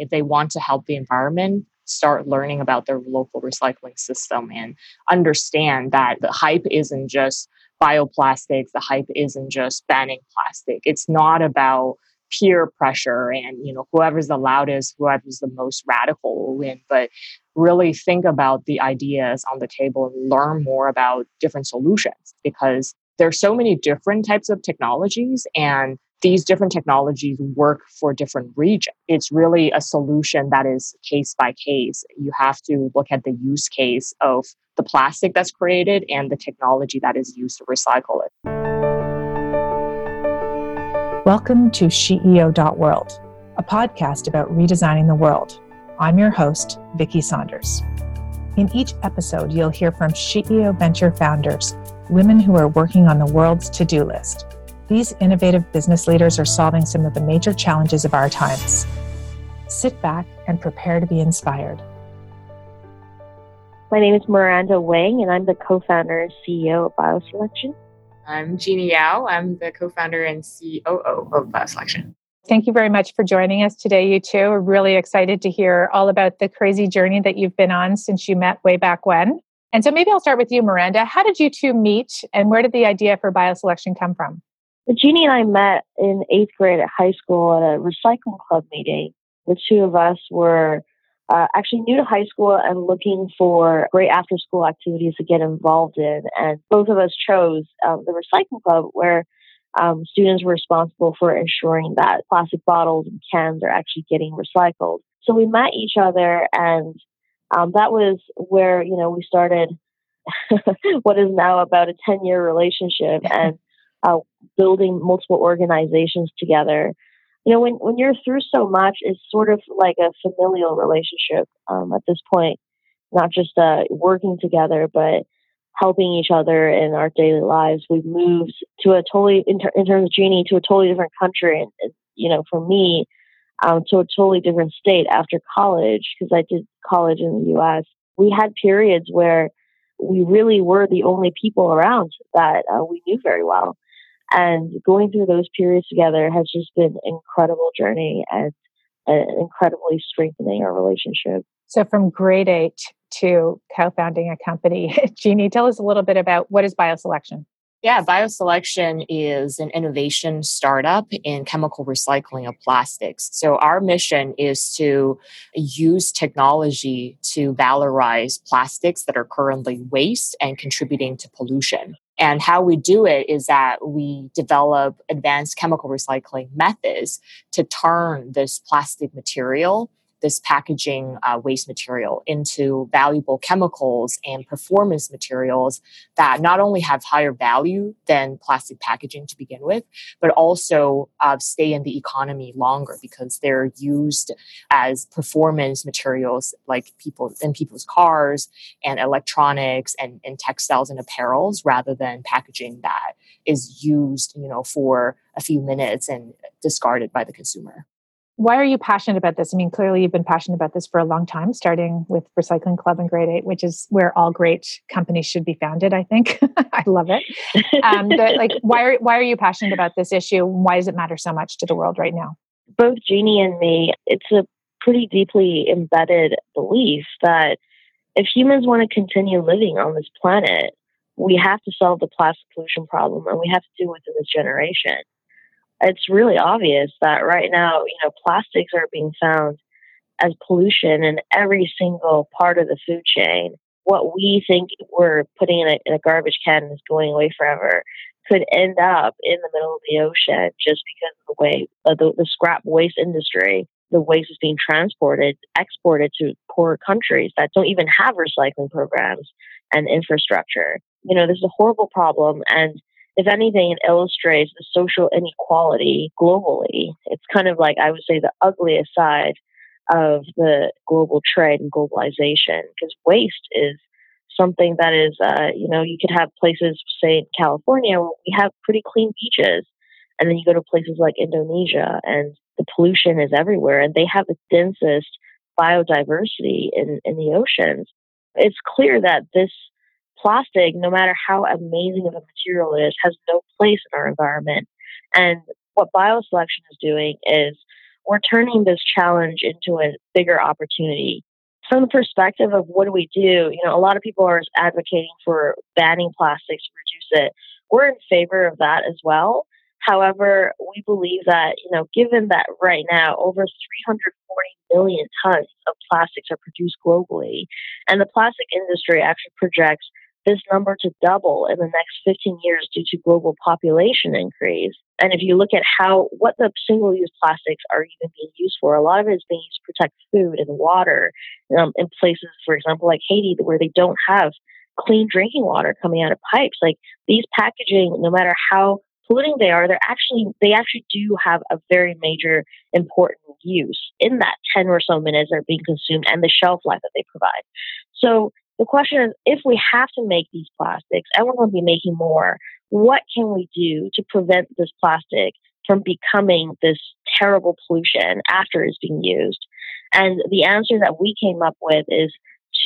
If they want to help the environment, start learning about their local recycling system and understand that the hype isn't just bioplastics, the hype isn't just banning plastic. It's not about peer pressure and you know whoever's the loudest whoever's the most radical will win but really think about the ideas on the table and learn more about different solutions because there's so many different types of technologies and these different technologies work for different regions. It's really a solution that is case by case. You have to look at the use case of the plastic that's created and the technology that is used to recycle it. Welcome to SheEO.world, a podcast about redesigning the world. I'm your host, Vicki Saunders. In each episode, you'll hear from SheEO Venture founders, women who are working on the world's to do list these innovative business leaders are solving some of the major challenges of our times. Sit back and prepare to be inspired. My name is Miranda Wang, and I'm the co founder and CEO of BioCellection. I'm Jeanny Yao. I'm the co founder and COO of BioCellection. Thank you very much for joining us today, you two. We're really excited to hear all about the crazy journey that you've been on since you met way back when. And so maybe I'll start with you, Miranda. How did you two meet, and where did the idea for BioCellection come from? Jeanny and I met in eighth grade at high school at a recycling club meeting. The two of us were uh, actually new to high school and looking for great after school activities to get involved in. And both of us chose um, the recycling club where um, students were responsible for ensuring that plastic bottles and cans are actually getting recycled. So we met each other and um, that was where, you know, we started what is now about a 10 year relationship. And uh, building multiple organizations together. You know, when, when you're through so much, it's sort of like a familial relationship um, at this point, not just uh, working together, but helping each other in our daily lives. We've moved to a totally, in, ter- in terms of Jeanny, to a totally different country. And, you know, for me, um, to a totally different state after college, because I did college in the US. We had periods where we really were the only people around that uh, we knew very well. And going through those periods together has just been an incredible journey and, incredibly strengthening our relationship. So, from grade eight to co founding a company, Jeanny, tell us a little bit about what is BioCellection? Yeah, BioCellection is an innovation startup in chemical recycling of plastics. So, our mission is to use technology to valorize plastics that are currently waste and contributing to pollution. And how we do it is that we develop advanced chemical recycling methods to turn this plastic material this packaging uh, waste material into valuable chemicals and performance materials that not only have higher value than plastic packaging to begin with, but also uh, stay in the economy longer because they're used as performance materials like people in people's cars and electronics and, and textiles and apparels rather than packaging that is used, you know, for a few minutes and discarded by the consumer why are you passionate about this? I mean, clearly you've been passionate about this for a long time, starting with Recycling Club in grade eight, which is where all great companies should be founded. I think I love it. Um, but like, why are why are you passionate about this issue? Why does it matter so much to the world right now? Both Jeanny and me, it's a pretty deeply embedded belief that if humans want to continue living on this planet, we have to solve the plastic pollution problem, and we have to do it within this generation it's really obvious that right now, you know, plastics are being found as pollution in every single part of the food chain. What we think we're putting in a, in a garbage can is going away forever could end up in the middle of the ocean just because of the way uh, the, the scrap waste industry, the waste is being transported, exported to poor countries that don't even have recycling programs and infrastructure. You know, this is a horrible problem. And if anything, it illustrates the social inequality globally. It's kind of like, I would say, the ugliest side of the global trade and globalization because waste is something that is, uh, you know, you could have places, say in California, where we have pretty clean beaches. And then you go to places like Indonesia and the pollution is everywhere and they have the densest biodiversity in, in the oceans. It's clear that this plastic, no matter how amazing of a material it is, has no place in our environment. And what BioCellection is doing is we're turning this challenge into a bigger opportunity. From the perspective of what do we do, you know, a lot of people are advocating for banning plastics to reduce it. We're in favor of that as well. However, we believe that, you know, given that right now over 340 million tons of plastics are produced globally, and the plastic industry actually projects this number to double in the next 15 years due to global population increase. And if you look at how what the single use plastics are even being used for, a lot of it is being used to protect food and water um, in places, for example, like Haiti, where they don't have clean drinking water coming out of pipes. Like these packaging, no matter how polluting they are, they're actually they actually do have a very major important use in that 10 or so minutes they're being consumed and the shelf life that they provide. So the question is if we have to make these plastics and we're going to be making more, what can we do to prevent this plastic from becoming this terrible pollution after it's being used? And the answer that we came up with is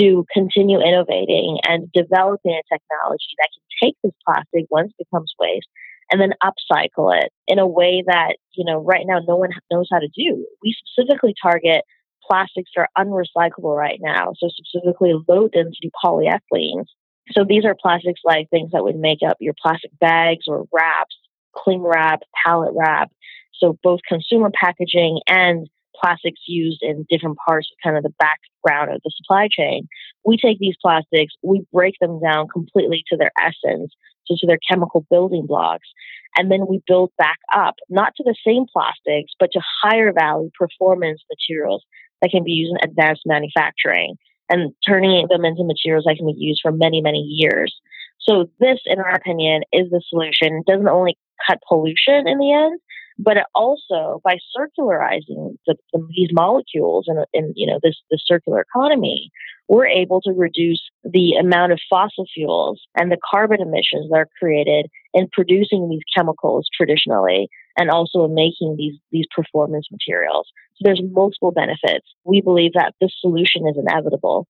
to continue innovating and developing a technology that can take this plastic once it becomes waste and then upcycle it in a way that, you know, right now no one knows how to do. We specifically target plastics are unrecyclable right now, so specifically low density polyethylenes. So these are plastics like things that would make up your plastic bags or wraps, cling wrap, pallet wrap. So both consumer packaging and plastics used in different parts of kind of the background of the supply chain. We take these plastics, we break them down completely to their essence, so to their chemical building blocks, and then we build back up, not to the same plastics, but to higher value performance materials that can be used in advanced manufacturing and turning them into materials that can be used for many, many years. So this, in our opinion, is the solution. It doesn't only cut pollution in the end, but it also by circularizing the, the, these molecules and, in you know this the circular economy, we're able to reduce the amount of fossil fuels and the carbon emissions that are created in producing these chemicals traditionally and also in making these these performance materials. So there's multiple benefits. We believe that this solution is inevitable.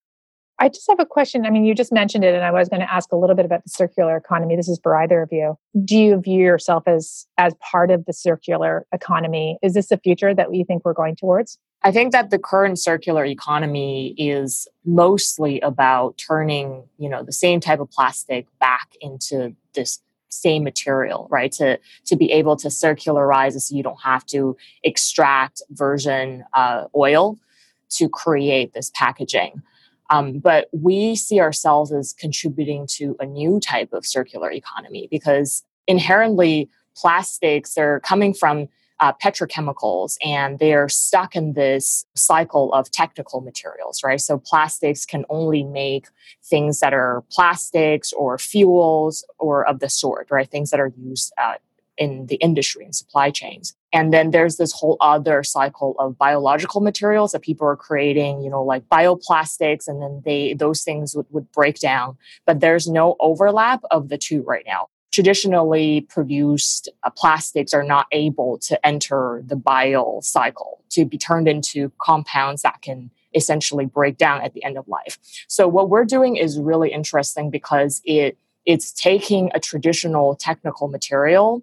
I just have a question. I mean, you just mentioned it, and I was going to ask a little bit about the circular economy. This is for either of you. Do you view yourself as as part of the circular economy? Is this the future that we think we're going towards? I think that the current circular economy is mostly about turning, you know, the same type of plastic back into this same material, right? To to be able to circularize so you don't have to extract virgin uh, oil to create this packaging. Um, but we see ourselves as contributing to a new type of circular economy because inherently plastics are coming from uh, petrochemicals and they're stuck in this cycle of technical materials, right? So plastics can only make things that are plastics or fuels or of the sort, right? Things that are used uh, in the industry and supply chains. And then there's this whole other cycle of biological materials that people are creating, you know, like bioplastics, and then they those things would, would break down. But there's no overlap of the two right now. Traditionally produced uh, plastics are not able to enter the bio cycle to be turned into compounds that can essentially break down at the end of life. So what we're doing is really interesting because it it's taking a traditional technical material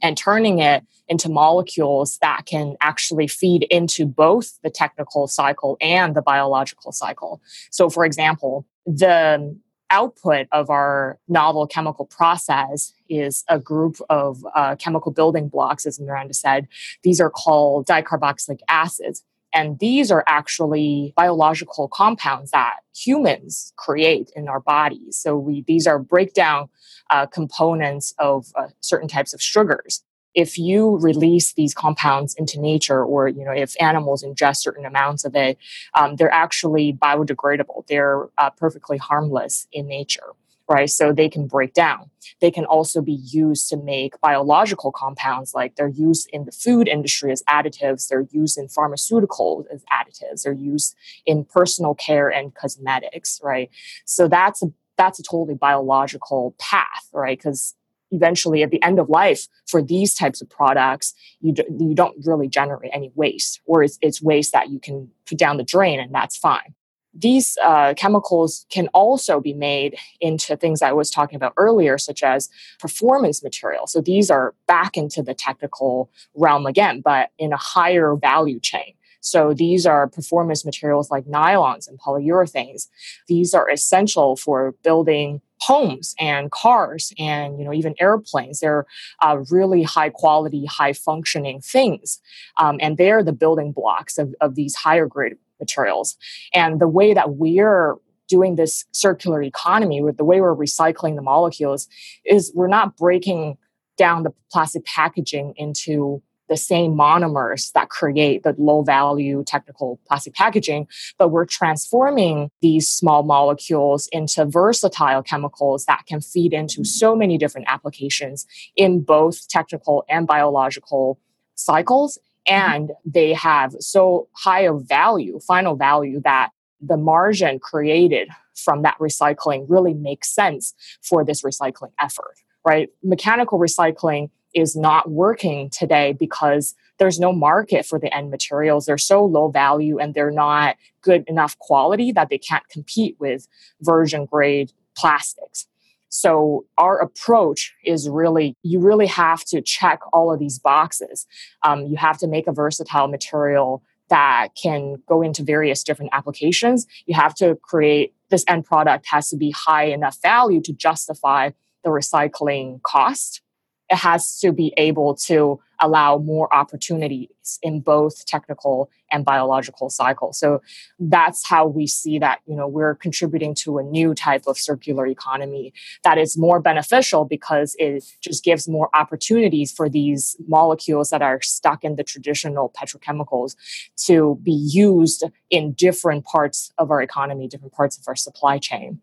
and turning it into molecules that can actually feed into both the technical cycle and the biological cycle. So, for example, the output of our novel chemical process is a group of uh, chemical building blocks, as Miranda said. These are called dicarboxylic acids. And these are actually biological compounds that humans create in our bodies. So we, these are breakdown uh, components of uh, certain types of sugars. If you release these compounds into nature, or you know, if animals ingest certain amounts of it, um, they're actually biodegradable. They're uh, perfectly harmless in nature right? So they can break down. They can also be used to make biological compounds, like they're used in the food industry as additives, they're used in pharmaceuticals as additives, they're used in personal care and cosmetics, right? So that's a that's a totally biological path, right? Because eventually at the end of life for these types of products you, do, you don't really generate any waste or it's, it's waste that you can put down the drain and that's fine these uh, chemicals can also be made into things I was talking about earlier, such as performance materials. So these are back into the technical realm again, but in a higher value chain. So these are performance materials like nylons and polyurethanes. These are essential for building homes and cars and you know even airplanes. They're uh, really high quality high functioning things. Um, and they're the building blocks of, of these higher grade materials. And the way that we're doing this circular economy with the way we're recycling the molecules is we're not breaking down the plastic packaging into the same monomers that create the low value technical plastic packaging, but we're transforming these small molecules into versatile chemicals that can feed into mm-hmm. so many different applications in both technical and biological cycles. Mm-hmm. And they have so high of value, final value, that the margin created from that recycling really makes sense for this recycling effort, right? Mechanical recycling is not working today because there's no market for the end materials. They're so low value and they're not good enough quality that they can't compete with virgin grade plastics. So our approach is really, you really have to check all of these boxes. Um, you have to make a versatile material that can go into various different applications. You have to create this end product has to be high enough value to justify the recycling cost it has to be able to allow more opportunities in both technical and biological cycles. So that's how we see that you know we're contributing to a new type of circular economy that is more beneficial because it just gives more opportunities for these molecules that are stuck in the traditional petrochemicals to be used in different parts of our economy different parts of our supply chain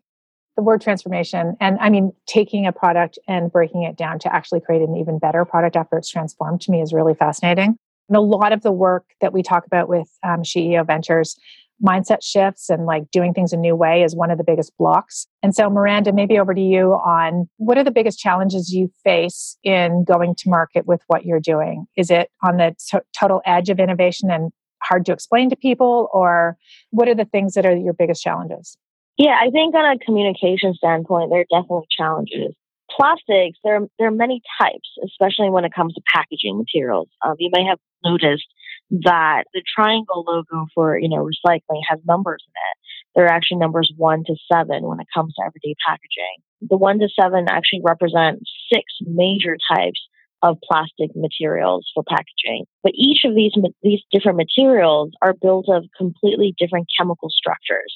the word transformation and i mean taking a product and breaking it down to actually create an even better product after it's transformed to me is really fascinating. And a lot of the work that we talk about with um, SheEO Ventures mindset shifts and like doing things a new way is one of the biggest blocks. And so miranda maybe over to you on what are the biggest challenges you face in going to market with what you're doing? Is it on the t- total edge of innovation and hard to explain to people or what are the things that are your biggest challenges yeah, I think on a communication standpoint, there are definitely challenges. Plastics, there are, there are many types, especially when it comes to packaging materials. Um, you may have noticed that the triangle logo for you know recycling has numbers in it. There are actually numbers one to seven when it comes to everyday packaging. The one to seven actually represent six major types of plastic materials for packaging. But each of these these different materials are built of completely different chemical structures.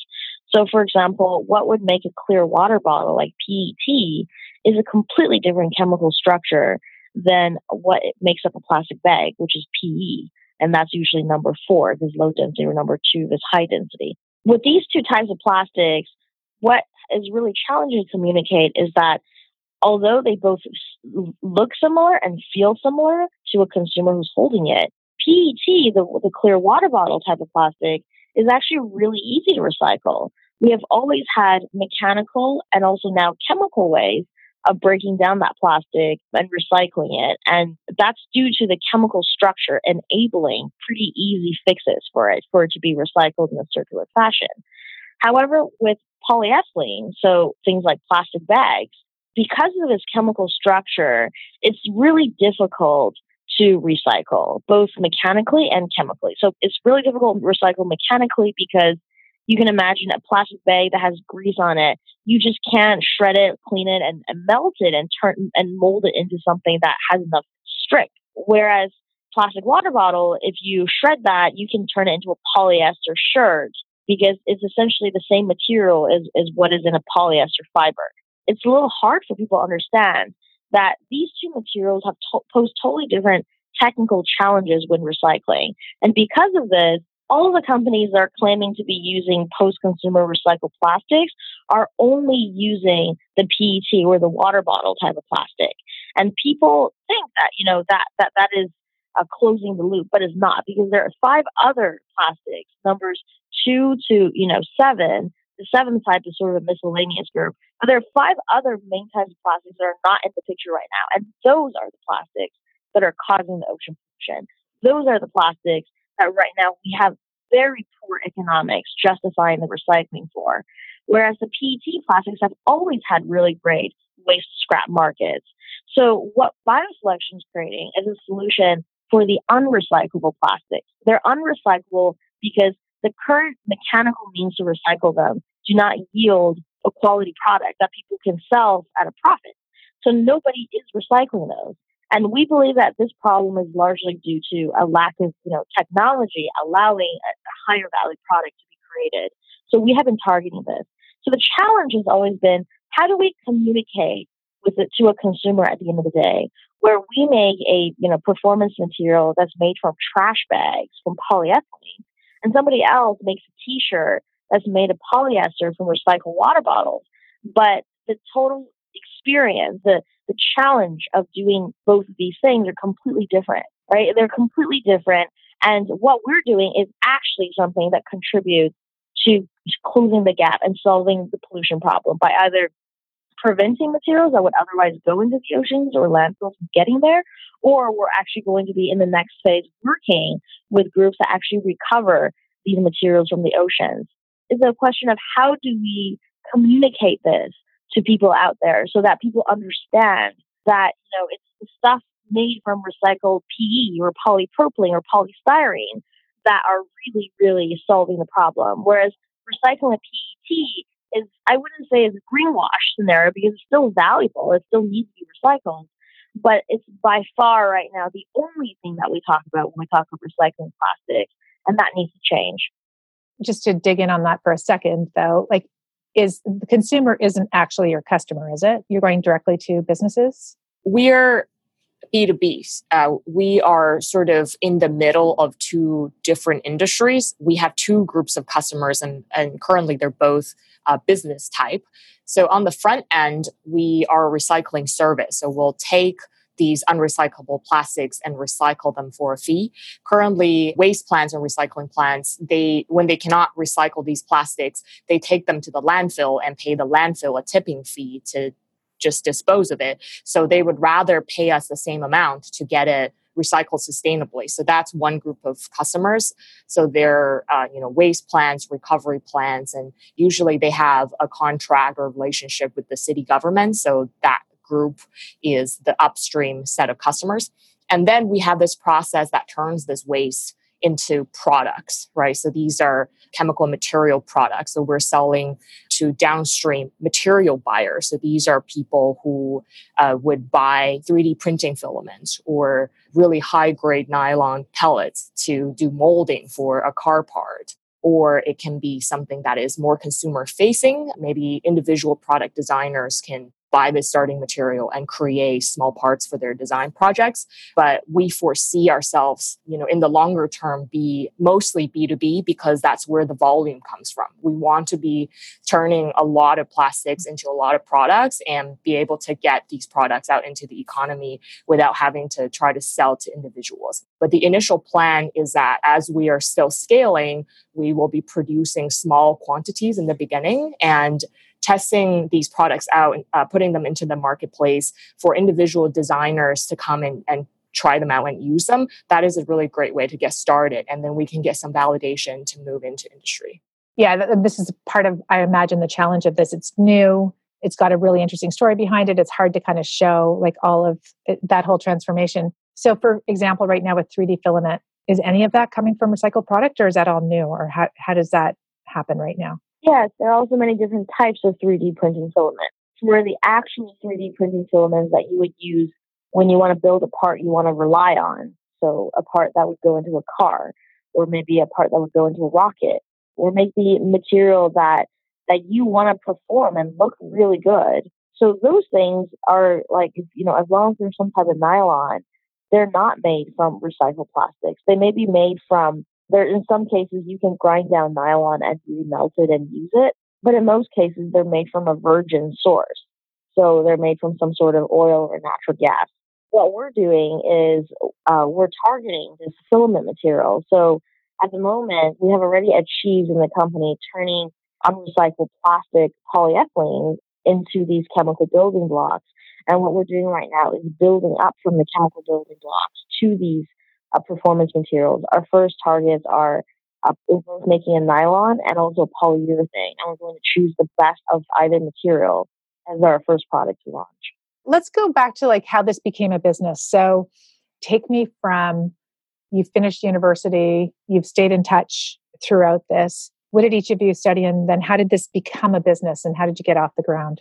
So, for example, what would make a clear water bottle like PET is a completely different chemical structure than what makes up a plastic bag, which is PE. And that's usually number four, this low density, or number two, this high density. With these two types of plastics, what is really challenging to communicate is that although they both look similar and feel similar to a consumer who's holding it, PET, the, the clear water bottle type of plastic, is actually really easy to recycle. We have always had mechanical and also now chemical ways of breaking down that plastic and recycling it. And that's due to the chemical structure enabling pretty easy fixes for it, for it to be recycled in a circular fashion. However, with polyethylene, so things like plastic bags, because of its chemical structure, it's really difficult to recycle, both mechanically and chemically. So it's really difficult to recycle mechanically because you can imagine a plastic bag that has grease on it. You just can't shred it, clean it, and, and melt it and turn and mold it into something that has enough strength. Whereas plastic water bottle, if you shred that, you can turn it into a polyester shirt because it's essentially the same material as, as what is in a polyester fiber. It's a little hard for people to understand that these two materials have to- totally different technical challenges when recycling. And because of this, all of the companies that are claiming to be using post-consumer recycled plastics are only using the PET or the water bottle type of plastic. And people think that, you know, that that, that is uh, closing the loop, but it's not because there are five other plastics, numbers two to, you know, seven. The seventh type is sort of a miscellaneous group. But there are five other main types of plastics that are not in the picture right now. And those are the plastics that are causing the ocean pollution. Those are the plastics that right now we have very poor economics justifying the recycling for. Whereas the PET plastics have always had really great waste scrap markets. So what BioCellection is creating is a solution for the unrecyclable plastics. They're unrecyclable because the current mechanical means to recycle them do not yield a quality product that people can sell at a profit. So nobody is recycling those. And we believe that this problem is largely due to a lack of, you know, technology allowing a, higher value product to be created. So we have been targeting this. So the challenge has always been how do we communicate with it to a consumer at the end of the day where we make a you know performance material that's made from trash bags from polyethylene and somebody else makes a t-shirt that's made of polyester from recycled water bottles. But the total experience the the challenge of doing both of these things are completely different right? They're completely different. And what we're doing is actually something that contributes to closing the gap and solving the pollution problem by either preventing materials that would otherwise go into the oceans or landfills from getting there, or we're actually going to be in the next phase working with groups that actually recover these materials from the oceans. It's a question of how do we communicate this to people out there so that people understand that you know it's the stuff made from recycled PE or polypropylene or polystyrene that are really, really solving the problem. Whereas recycling a PET is, I wouldn't say is a greenwash scenario because it's still valuable. It still needs to be recycled. But it's by far right now the only thing that we talk about when we talk about recycling plastics, and that needs to change. Just to dig in on that for a second, though, like, is the consumer isn't actually your customer, is it? You're going directly to businesses? We're B2B. Uh, we are sort of in the middle of two different industries. We have two groups of customers, and, and currently they're both uh, business type. So on the front end, we are a recycling service. So we'll take these unrecyclable plastics and recycle them for a fee. Currently, waste plants and recycling plants, they when they cannot recycle these plastics, they take them to the landfill and pay the landfill a tipping fee to just dispose of it. So they would rather pay us the same amount to get it recycled sustainably. So that's one group of customers. So they're uh, you know waste plants, recovery plants, and usually they have a contract or relationship with the city government. So that group is the upstream set of customers. And then we have this process that turns this waste into products, right? So these are chemical material products. So we're selling to downstream material buyers. So these are people who uh, would buy 3D printing filaments or really high grade nylon pellets to do molding for a car part or it can be something that is more consumer facing. Maybe individual product designers can buy the starting material and create small parts for their design projects. But we foresee ourselves you know in the longer term be mostly b2b because that's where the volume comes from. We want to be turning a lot of plastics into a lot of products and be able to get these products out into the economy without having to try to sell to individuals. But the initial plan is that as we are still scaling we will be producing small quantities in the beginning and testing these products out and uh, putting them into the marketplace for individual designers to come and, and try them out and use them, that is a really great way to get started. And then we can get some validation to move into industry. Yeah, this is part of, I imagine, the challenge of this. It's new, it's got a really interesting story behind it. It's hard to kind of show like all of it, that whole transformation. So, for example, right now with 3D filament, is any of that coming from recycled product or is that all new or how, how does that happen right now? Yes, there are also many different types of 3D printing filaments. Where the actual 3D printing filaments that you would use when you want to build a part you want to rely on. So a part that would go into a car, or maybe a part that would go into a rocket, or maybe material that that you want to perform and look really good. So those things are like you know, as long as they're some type of nylon, they're not made from recycled plastics. They may be made from there, in some cases, you can grind down nylon and remelt it and use it, but in most cases, they're made from a virgin source. So they're made from some sort of oil or natural gas. What we're doing is uh, we're targeting this filament material. So at the moment, we have already achieved in the company turning unrecycled plastic polyethylene into these chemical building blocks. And what we're doing right now is building up from the chemical building blocks to these uh, performance materials. Our first targets are uh, both making a nylon and also polyurethane. And we're going to choose the best of either material as our first product to launch. Let's go back to like how this became a business. So take me from you finished university, you've stayed in touch throughout this. What did each of you study and then how did this become a business and how did you get off the ground?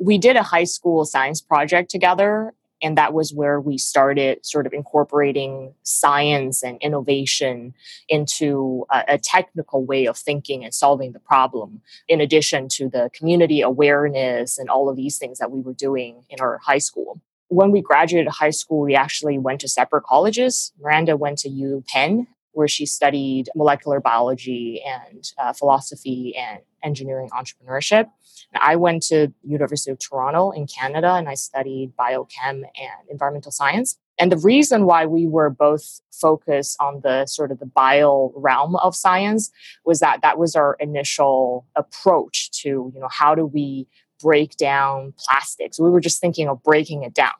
We did a high school science project together and that was where we started sort of incorporating science and innovation into a, a, technical way of thinking and solving the problem, in addition to the community awareness and all of these things that we were doing in our high school. When we graduated high school, we actually went to separate colleges. Miranda went to U Penn, where she studied molecular biology and uh, philosophy and engineering entrepreneurship. I went to University of Toronto in Canada and I studied biochem and environmental science. And the reason why we were both focused on the sort of the bio realm of science was that that was our initial approach to, you know, how do we break down plastics? We were just thinking of breaking it down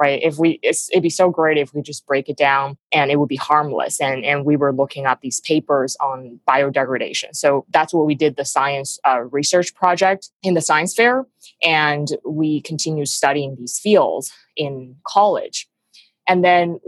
right? If we, it'd be so great if we just break it down and it would be harmless. And, and we were looking at these papers on biodegradation. So that's what we did the science uh, research project in the science fair. And we continued studying these fields in college. And then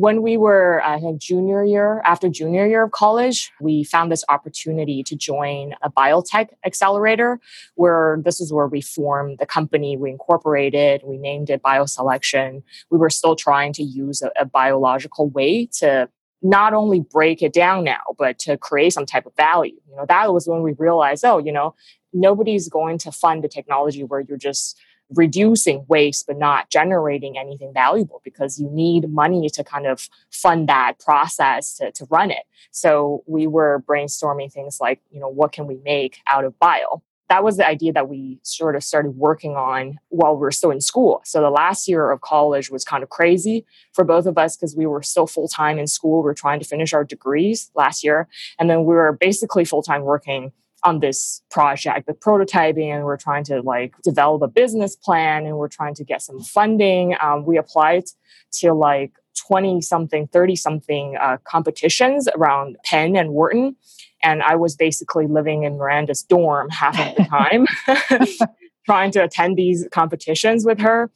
when we were, I think, junior year, after junior year of college, we found this opportunity to join a biotech accelerator, where this is where we formed the company, we incorporated, we named it BioCellection. We were still trying to use a, a biological way to not only break it down now, but to create some type of value. You know, that was when we realized, oh, you know, nobody's going to fund a technology where you're just reducing waste but not generating anything valuable because you need money to kind of fund that process to, to run it so we were brainstorming things like you know what can we make out of bio that was the idea that we sort of started working on while we were still in school. So the last year of college was kind of crazy for both of us because we were still full time in school. We were trying to finish our degrees last year. And then we were basically full time working on this project the prototyping and we're trying to like develop a business plan and we're trying to get some funding. Um, we applied to like 20 something 30 something uh, competitions around penn and wharton and i was basically living in miranda's dorm half of the time trying to attend these competitions with her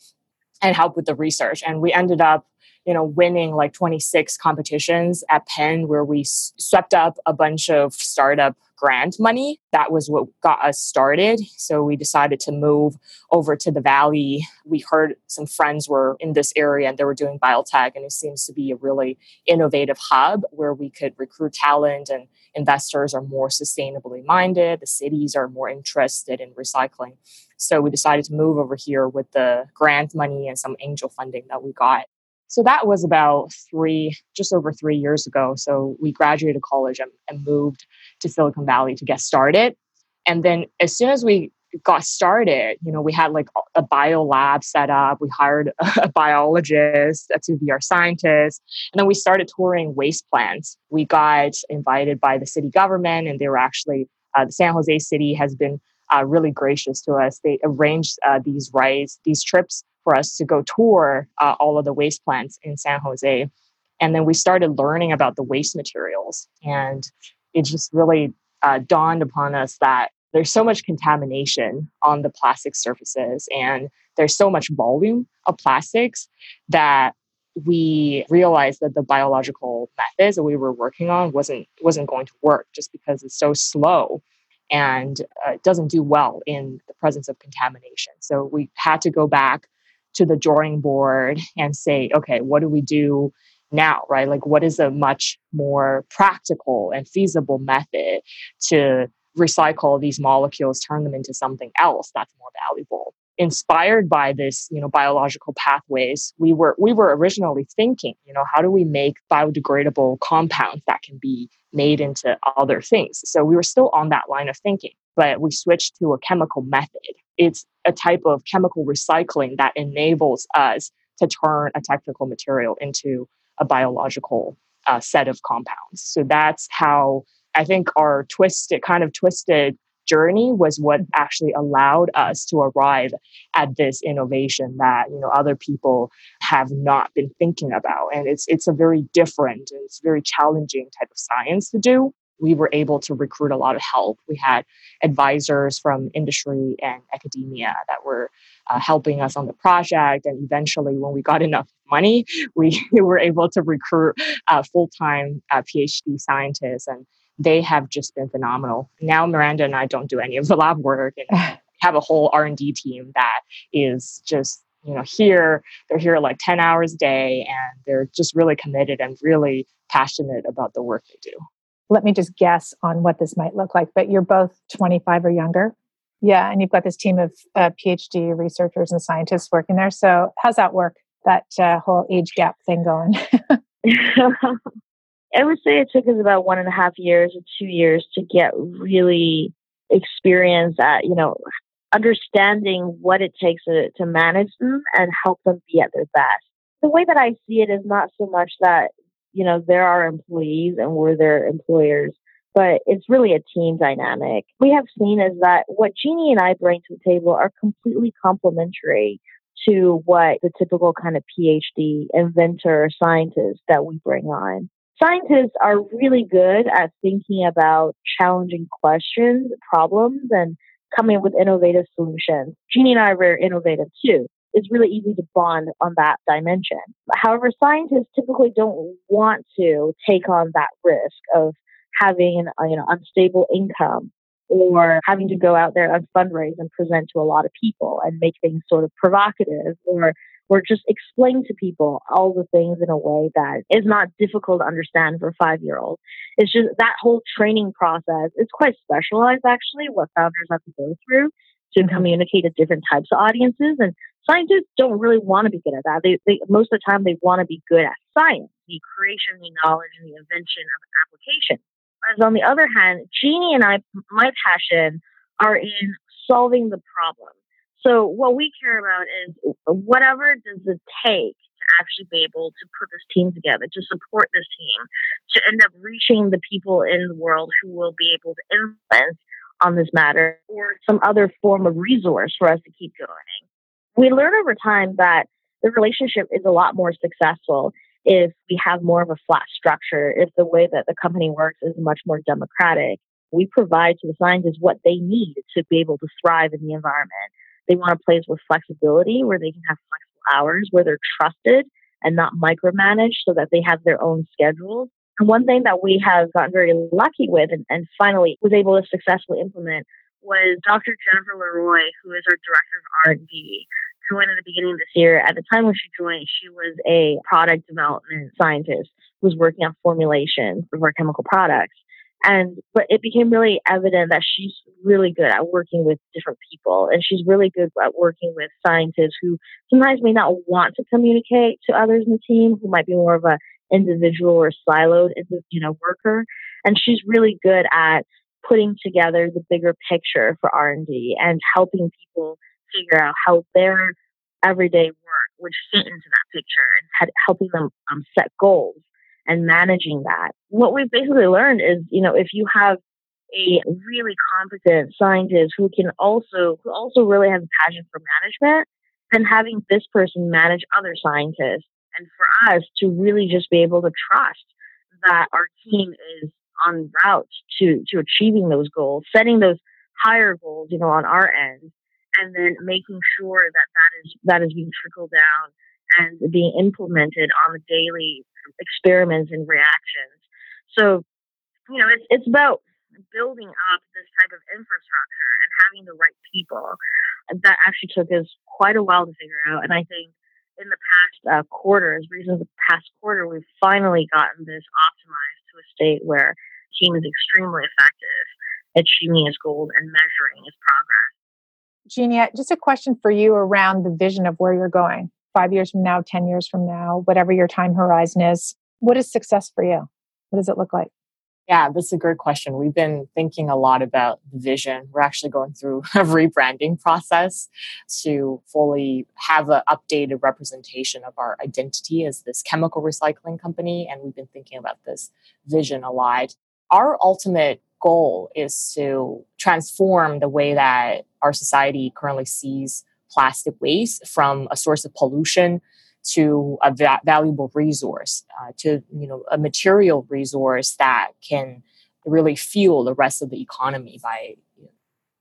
and help with the research and we ended up you know, winning like 26 competitions at Penn where we swept up a bunch of startup grant money. That was what got us started. So we decided to move over to the Valley. We heard some friends were in this area and they were doing biotech, and it seems to be a really innovative hub where we could recruit talent and investors are more sustainably minded. The cities are more interested in recycling. So we decided to move over here with the grant money and some angel funding that we got. So that was about three, just over three years ago. So we graduated college and, and moved to Silicon Valley to get started. And then as soon as we got started, you know, we had like a bio lab set up. We hired a biologist to be our scientist. And then we started touring waste plants. We got invited by the city government, and they were actually, uh, the San Jose city has been uh, really gracious to us. They arranged uh, these rides, these trips for us to go tour uh, all of the waste plants in San Jose. And then we started learning about the waste materials. And it just really uh, dawned upon us that there's so much contamination on the plastic surfaces and there's so much volume of plastics that we realized that the biological methods that we were working on wasn't wasn't going to work just because it's so slow and uh, doesn't do well in the presence of contamination. So we had to go back to the drawing board and say okay what do we do now, right? Like, what is a much more practical and feasible method to recycle these molecules, turn them into something else that's more valuable? Inspired by this, you know, biological pathways, we were we were originally thinking, you know, how do we make biodegradable compounds that can be made into other things? So we were still on that line of thinking, but we switched to a chemical method. It's a type of chemical recycling that enables us to turn a technical material into a biological uh, set of compounds. So that's how I think our twisted, kind of twisted journey was what actually allowed us to arrive at this innovation that you know other people have not been thinking about and it's it's a very different and it's very challenging type of science to do we were able to recruit a lot of help. We had advisors from industry and academia that were uh, helping us on the project. And eventually, when we got enough money, we were able to recruit uh, full time uh, PhD scientists. And they have just been phenomenal. Now, Miranda and I don't do any of the lab work and have a whole R&D team that is just you know here they're here like 10 hours a day and they're just really committed and really passionate about the work they do let me just guess on what this might look like. But you're both 25 or younger. Yeah. And you've got this team of uh, PhD researchers and scientists working there. So, how's that work? That uh, whole age gap thing going? I would say it took us about one and a half years or two years to get really experience at, you know, understanding what it takes to, to manage them and help them be at their best. The way that I see it is not so much that you know, they're our employees and we're their employers, but it's really a team dynamic. We have seen is that what Jeanny and I bring to the table are completely complementary to what the typical kind of PhD inventor scientist that we bring on. Scientists are really good at thinking about challenging questions, problems, and coming up with innovative solutions. Jeanny and I are very innovative too it's really easy to bond on that dimension. However, scientists typically don't want to take on that risk of having an you know unstable income or having to go out there and fundraise and present to a lot of people and make things sort of provocative or or just explain to people all the things in a way that is not difficult to understand for five year old. It's just that whole training process is quite specialized actually, what founders have to go through to communicate to different types of audiences. And scientists don't really want to be good at that. They, they most of the time they want to be good at science, the creation, the knowledge, and the invention of application. Whereas on the other hand, Jeanny and I, my passion are in solving the problem. So what we care about is whatever does it take to actually be able to put this team together, to support this team, to end up reaching the people in the world who will be able to influence on this matter or some other form of resource for us to keep going we learn over time that the relationship is a lot more successful if we have more of a flat structure, if the way that the company works is much more democratic. We provide to the scientists what they need to be able to thrive in the environment. They want a place with flexibility where they can have flexible hours, where they're trusted and not micromanaged so that they have their own schedules. And one thing that we have gotten very lucky with and, and finally was able to successfully implement was Dr. Jennifer Leroy, who is our director of R&D, joined at the beginning of this year. At the time when she joined, she was a product development scientist who was working on formulation for chemical products. And but it became really evident that she's really good at working with different people, and she's really good at working with scientists who sometimes may not want to communicate to others in the team, who might be more of a individual or siloed, you know, worker. And she's really good at putting together the bigger picture for R&D and helping people figure out how their everyday work would fit into that picture and had, helping them um, set goals and managing that. What we've basically learned is, you know, if you have a really competent scientist who can also who also really has a passion for management, then having this person manage other scientists and for us to really just be able to trust that our team is on route to to achieving those goals, setting those higher goals, you know, on our end, and then making sure that that is that is being trickled down and being implemented on the daily experiments and reactions. So, you know, it's it's about building up this type of infrastructure and having the right people. That actually took us quite a while to figure out, and I think in the past uh, quarter, as recent as the past quarter, we've finally gotten this optimized to a state where team is extremely effective achieving its goals and measuring its progress. Jeanny, just a question for you around the vision of where you're going five years from now, 10 years from now, whatever your time horizon is. What is success for you? What does it look like? Yeah, that's a great question. We've been thinking a lot about the vision. We're actually going through a rebranding process to fully have an updated representation of our identity as this chemical recycling company. And we've been thinking about this vision a lot. Our ultimate goal is to transform the way that our society currently sees plastic waste from a source of pollution to a va- valuable resource, uh, to you know a material resource that can really fuel the rest of the economy by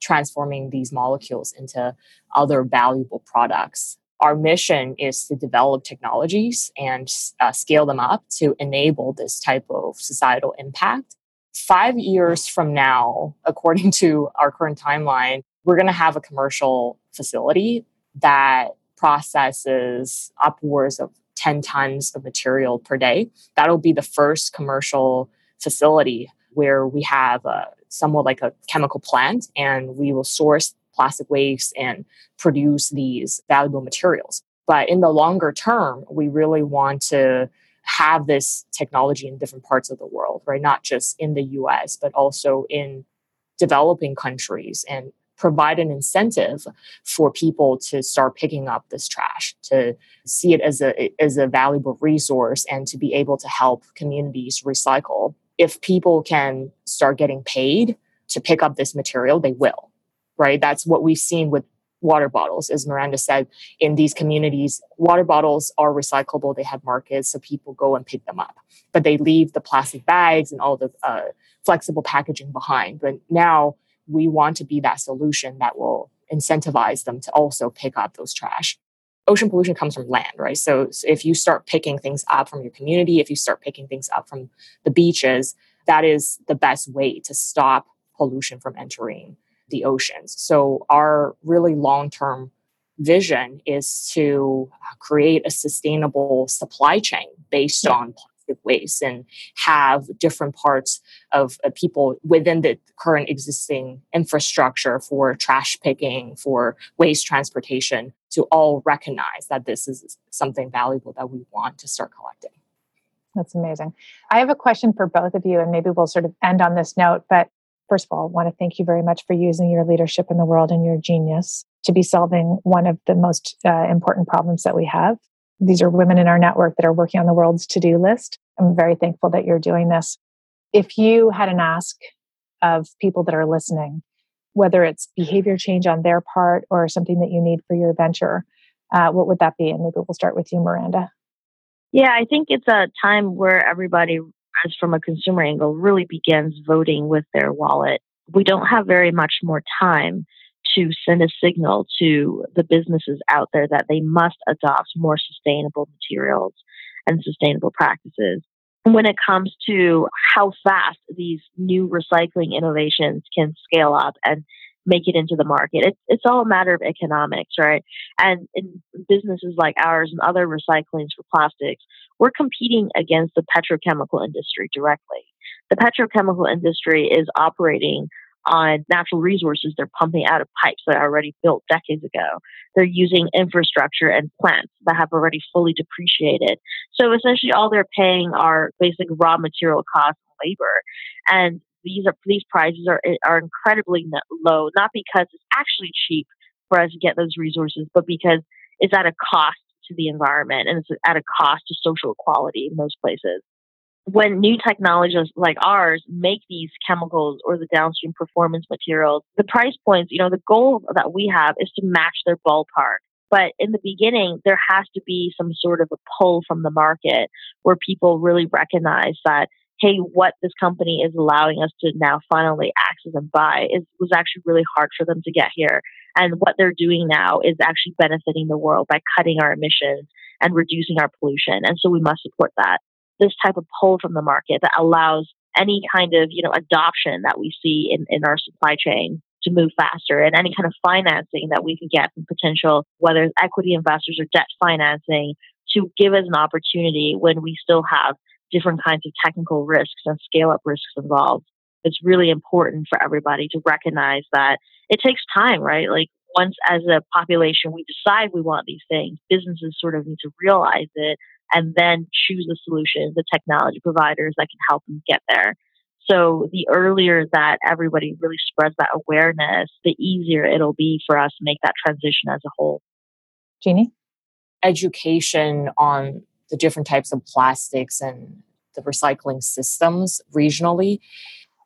transforming these molecules into other valuable products. Our mission is to develop technologies and uh, scale them up to enable this type of societal impact. Five years from now, according to our current timeline, we're going to have a commercial facility that processes upwards of 10 tons of material per day. That'll be the first commercial facility where we have a, somewhat like a chemical plant and we will source plastic waste and produce these valuable materials. But in the longer term, we really want to have this technology in different parts of the world, right? Not just in the US, but also in developing countries and provide an incentive for people to start picking up this trash to see it as a as a valuable resource and to be able to help communities recycle if people can start getting paid to pick up this material they will right that's what we've seen with water bottles as miranda said in these communities water bottles are recyclable they have markets so people go and pick them up but they leave the plastic bags and all the uh, flexible packaging behind but now we want to be that solution that will incentivize them to also pick up those trash. Ocean pollution comes from land, right? So, so if you start picking things up from your community, if you start picking things up from the beaches, that is the best way to stop pollution from entering the oceans. So, our really long term vision is to create a sustainable supply chain based on waste and have different parts of uh, people within the current existing infrastructure for trash picking, for waste transportation to all recognize that this is something valuable that we want to start collecting. That's amazing. I have a question for both of you, and maybe we'll sort of end on this note. But first of all, want to thank you very much for using your leadership in the world and your genius to be solving one of the most uh, important problems that we have these are women in our network that are working on the world's to do list. I'm very thankful that you're doing this. If you had an ask of people that are listening, whether it's behavior change on their part or something that you need for your venture, uh, what would that be? And maybe we'll start with you, Miranda. Yeah, I think it's a time where everybody, from a consumer angle, really begins voting with their wallet. We don't have very much more time to send a signal to the businesses out there that they must adopt more sustainable materials and sustainable practices. When it comes to how fast these new recycling innovations can scale up and make it into the market, it's, it's all a matter of economics, right? And in businesses like ours and other recyclings for plastics, we're competing against the petrochemical industry directly. The petrochemical industry is operating on natural resources they're pumping out of pipes that are already built decades ago. They're using infrastructure and plants that have already fully depreciated. So essentially, all they're paying are basic raw material costs and labor. And these are these prices are eh, are incredibly low, not because it's actually cheap for us to get those resources, but because it's at a cost to the environment and it's at a cost to social equality in most places when new technologies like ours make these chemicals or the downstream performance materials, the price points, you know, the goal that we have is to match their ballpark. But in the beginning, there has to be some sort of a pull from the market where people really recognize that, hey, what this company is allowing us to now finally access and buy is was actually really hard for them to get here. And what they're doing now is actually benefiting the world by cutting our emissions and reducing our pollution. And so we must support that this type of pull from the market that allows any kind of you know adoption that we see in, in our supply chain to move faster and any kind of financing that we can get from potential whether it's equity investors or debt financing to give us an opportunity when we still have different kinds of technical risks and scale up risks involved it's really important for everybody to recognize that it takes time right like once as a population we decide we want these things businesses sort of need to realize it and then choose the solutions, the technology providers that can help them get there. So the earlier that everybody really spreads that awareness, the easier it'll be for us to make that transition as a whole. Jeanny? Education on the different types of plastics and the recycling systems regionally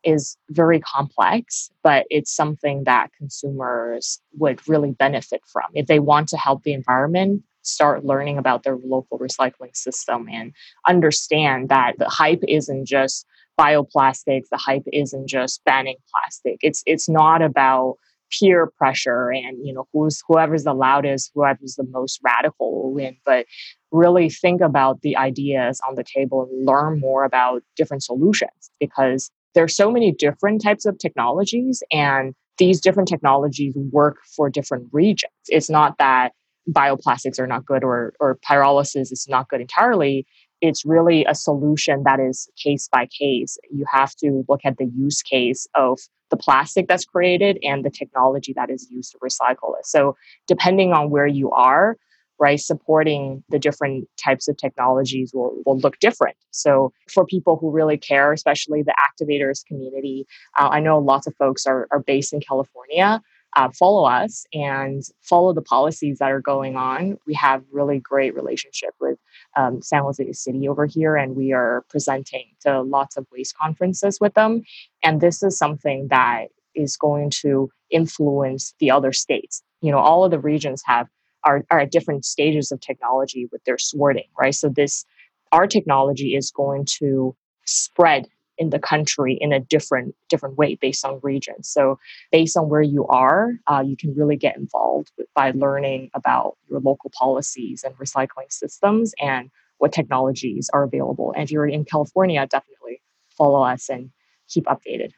is very complex, but it's something that consumers would really benefit from. If they want to help the environment, start learning about their local recycling system and understand that the hype isn't just bioplastics, the hype isn't just banning plastic. It's it's not about peer pressure and you know who's whoever's the loudest, whoever's the most radical will win. But really think about the ideas on the table and learn more about different solutions because there's so many different types of technologies and these different technologies work for different regions. It's not that bioplastics are not good or, or pyrolysis is not good entirely. It's really a solution that is case by case. You have to look at the use case of the plastic that's created and the technology that is used to recycle it. So, depending on where you are, right, supporting the different types of technologies will, will look different. So, for people who really care, especially the activators community, uh, I know lots of folks are, are based in California uh, follow us and follow the policies that are going on. We have really great relationship with um, San Jose City over here, and we are presenting to lots of waste conferences with them. And this is something that is going to influence the other states. You know, all of the regions have are, are at different stages of technology with their sorting, right? So this our technology is going to spread in the country in a different different way based on region. So based on where you are, uh, you can really get involved by learning about your local policies and recycling systems and what technologies are available. And if you're in California, definitely follow us and keep updated.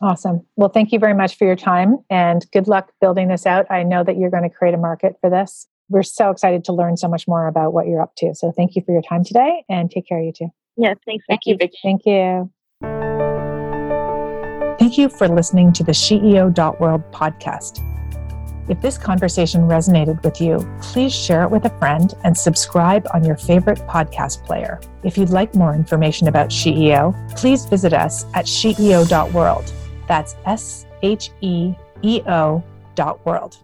Awesome. Well, thank you very much for your time and good luck building this out. I know that you're going to create a market for this. We're so excited to learn so much more about what you're up to. So thank you for your time today and take care of you too. Yeah, thanks. Thank you, Vicki. Thank you. Thank you for listening to the SheEO.world podcast. If this conversation resonated with you, please share it with a friend and subscribe on your favorite podcast player. If you'd like more information about SheEO, please visit us at SheEO.world. That's S H E E O dot world.